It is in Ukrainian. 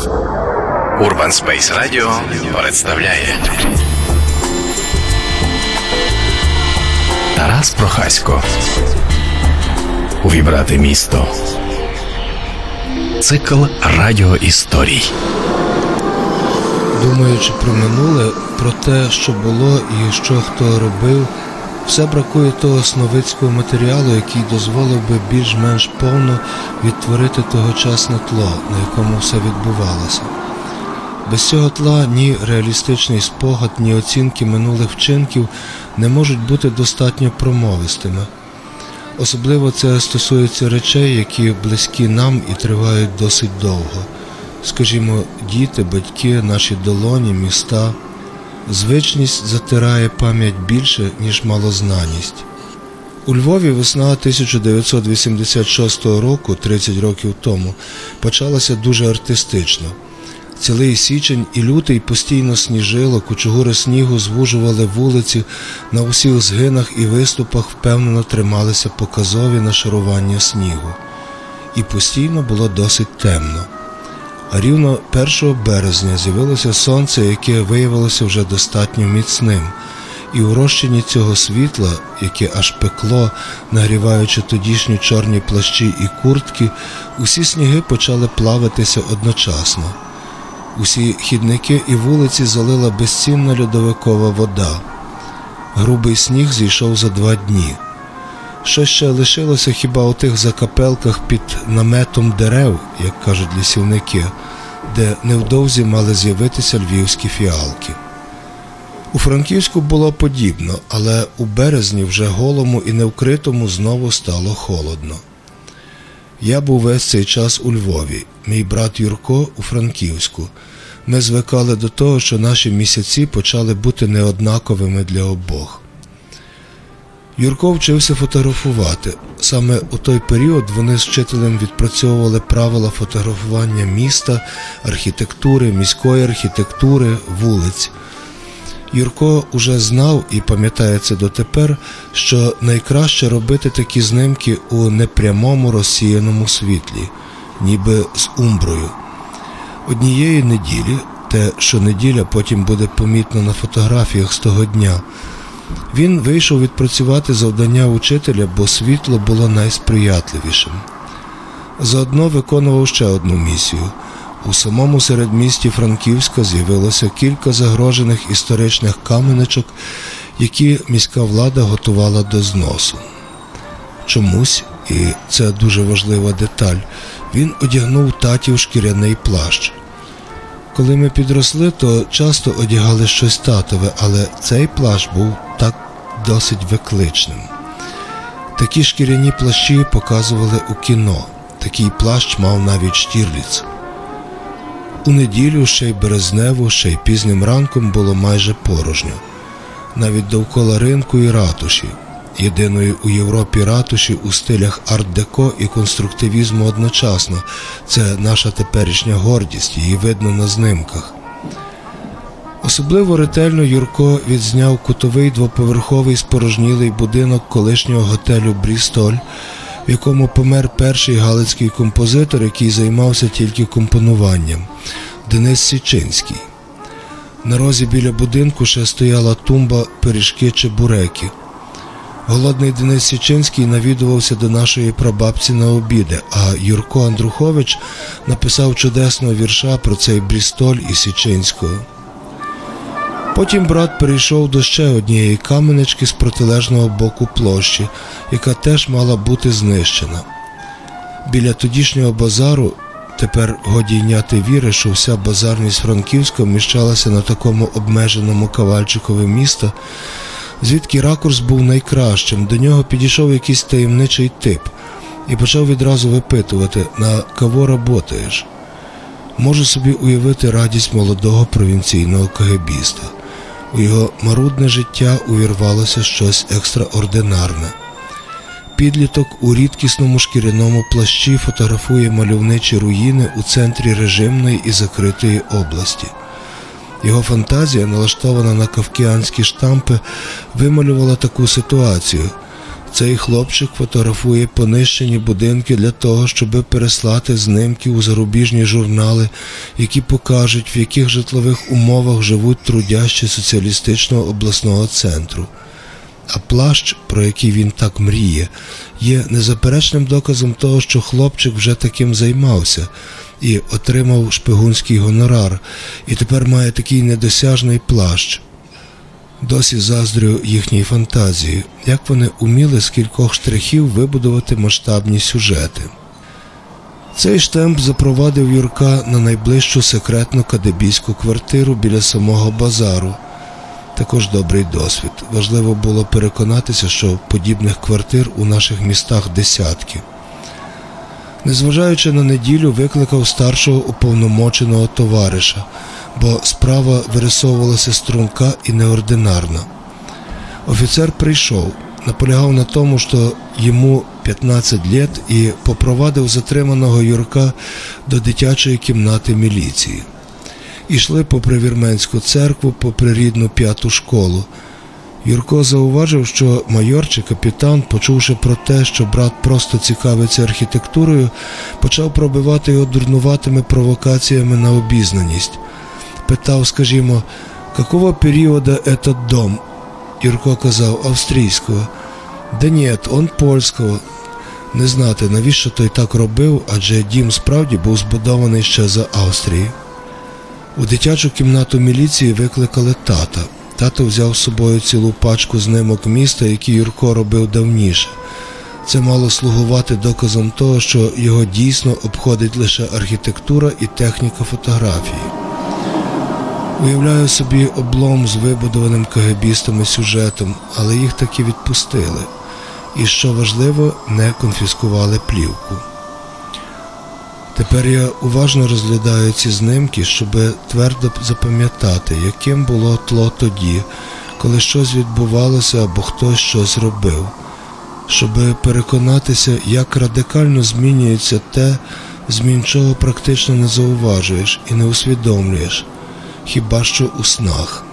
Urban Space Radio представляє Тарас Прохасько. Увібрати місто. Цикл радіоісторій. Думаючи про минуле, про те, що було і що хто робив, все бракує того сновидського матеріалу, який дозволив би більш-менш повно відтворити тогочасне тло, на якому все відбувалося. Без цього тла ні реалістичний спогад, ні оцінки минулих вчинків не можуть бути достатньо промовистими. Особливо це стосується речей, які близькі нам і тривають досить довго. Скажімо, діти, батьки, наші долоні, міста. Звичність затирає пам'ять більше, ніж малознаність. У Львові весна 1986 року, 30 років тому, почалася дуже артистично. Цілий січень і лютий постійно сніжило, кучугури снігу звужували вулиці, на усіх згинах і виступах впевнено трималися показові нашарування снігу. І постійно було досить темно. А рівно 1 березня з'явилося сонце, яке виявилося вже достатньо міцним, і у розчині цього світла, яке аж пекло, нагріваючи тодішні чорні плащі і куртки, усі сніги почали плавитися одночасно. Усі хідники і вулиці залила безцінна льодовикова вода. Грубий сніг зійшов за два дні. Що ще лишилося хіба у тих закапелках під наметом дерев, як кажуть лісівники, де невдовзі мали з'явитися львівські фіалки. У Франківську було подібно, але у березні вже голому і невкритому знову стало холодно. Я був весь цей час у Львові, мій брат Юрко у Франківську. Ми звикали до того, що наші місяці почали бути неоднаковими для обох. Юрко вчився фотографувати. Саме у той період вони з вчителем відпрацьовували правила фотографування міста, архітектури, міської архітектури, вулиць. Юрко уже знав і пам'ятає це дотепер, що найкраще робити такі знимки у непрямому розсіяному світлі, ніби з умброю. Однієї неділі, те, що неділя потім буде помітно на фотографіях з того дня. Він вийшов відпрацювати завдання учителя, бо світло було найсприятливішим. Заодно виконував ще одну місію. У самому середмісті Франківська з'явилося кілька загрожених історичних каменечок, які міська влада готувала до зносу. Чомусь, і це дуже важлива деталь, він одягнув татів шкіряний плащ. Коли ми підросли, то часто одягали щось татове, але цей плащ був досить викличним. Такі шкіряні плащі показували у кіно. Такий плащ мав навіть Штірліц. У неділю ще й березневу, ще й пізнім ранком було майже порожньо, навіть довкола ринку і ратуші, єдиної у Європі ратуші у стилях арт-деко і конструктивізму одночасно. Це наша теперішня гордість, її видно на знимках. Особливо ретельно Юрко відзняв кутовий двоповерховий спорожнілий будинок колишнього готелю Брістоль, в якому помер перший галицький композитор, який займався тільки компонуванням Денис Січинський. На розі біля будинку ще стояла тумба пиріжки чебуреки. Голодний Денис Січинський навідувався до нашої прабабці на обіди, а Юрко Андрухович написав чудесного вірша про цей Брістоль і Січинського. Потім брат перейшов до ще однієї каменечки з протилежного боку площі, яка теж мала бути знищена. Біля тодішнього базару тепер годі йняти віри, що вся базарність Франківська вміщалася на такому обмеженому кавальчикові міста, звідки ракурс був найкращим. До нього підійшов якийсь таємничий тип і почав відразу випитувати, на кого работаєш. Можу собі уявити радість молодого провінційного кагебіста. У його марудне життя увірвалося щось екстраординарне. Підліток у рідкісному шкіряному плащі фотографує мальовничі руїни у центрі режимної і закритої області. Його фантазія, налаштована на кавкіанські штампи, вималювала таку ситуацію. Цей хлопчик фотографує понищені будинки для того, щоб переслати знимки у зарубіжні журнали, які покажуть, в яких житлових умовах живуть трудящі соціалістичного обласного центру. А плащ, про який він так мріє, є незаперечним доказом того, що хлопчик вже таким займався і отримав шпигунський гонорар, і тепер має такий недосяжний плащ. Досі заздрю їхній фантазії, як вони уміли з кількох штрихів вибудувати масштабні сюжети. Цей штемп запровадив Юрка на найближчу секретну кадебійську квартиру біля самого базару. Також добрий досвід. Важливо було переконатися, що подібних квартир у наших містах десятки. Незважаючи на неділю, викликав старшого уповномоченого товариша, бо справа вирисовувалася струнка і неординарна. Офіцер прийшов, наполягав на тому, що йому 15 лет і попровадив затриманого Юрка до дитячої кімнати міліції. Ішли попри Вірменську церкву, попри рідну п'яту школу. Юрко зауважив, що майор чи капітан, почувши про те, що брат просто цікавиться архітектурою, почав пробивати його дурнуватими провокаціями на обізнаність. Питав, скажімо, какого періоду этот дом? Юрко казав австрійського. Да ні, он польського. Не знати, навіщо той так робив, адже дім справді був збудований ще за Австрії. У дитячу кімнату міліції викликали тата. Тато взяв з собою цілу пачку знимок міста, які Юрко робив давніше. Це мало слугувати доказом того, що його дійсно обходить лише архітектура і техніка фотографії. Уявляю собі облом з вибудованим кагебістами сюжетом, але їх таки відпустили. І що важливо, не конфіскували плівку. Тепер я уважно розглядаю ці знимки, щоб твердо запам'ятати, яким було тло тоді, коли щось відбувалося або хтось щось робив, щоб переконатися, як радикально змінюється те, змін чого практично не зауважуєш і не усвідомлюєш, хіба що у снах.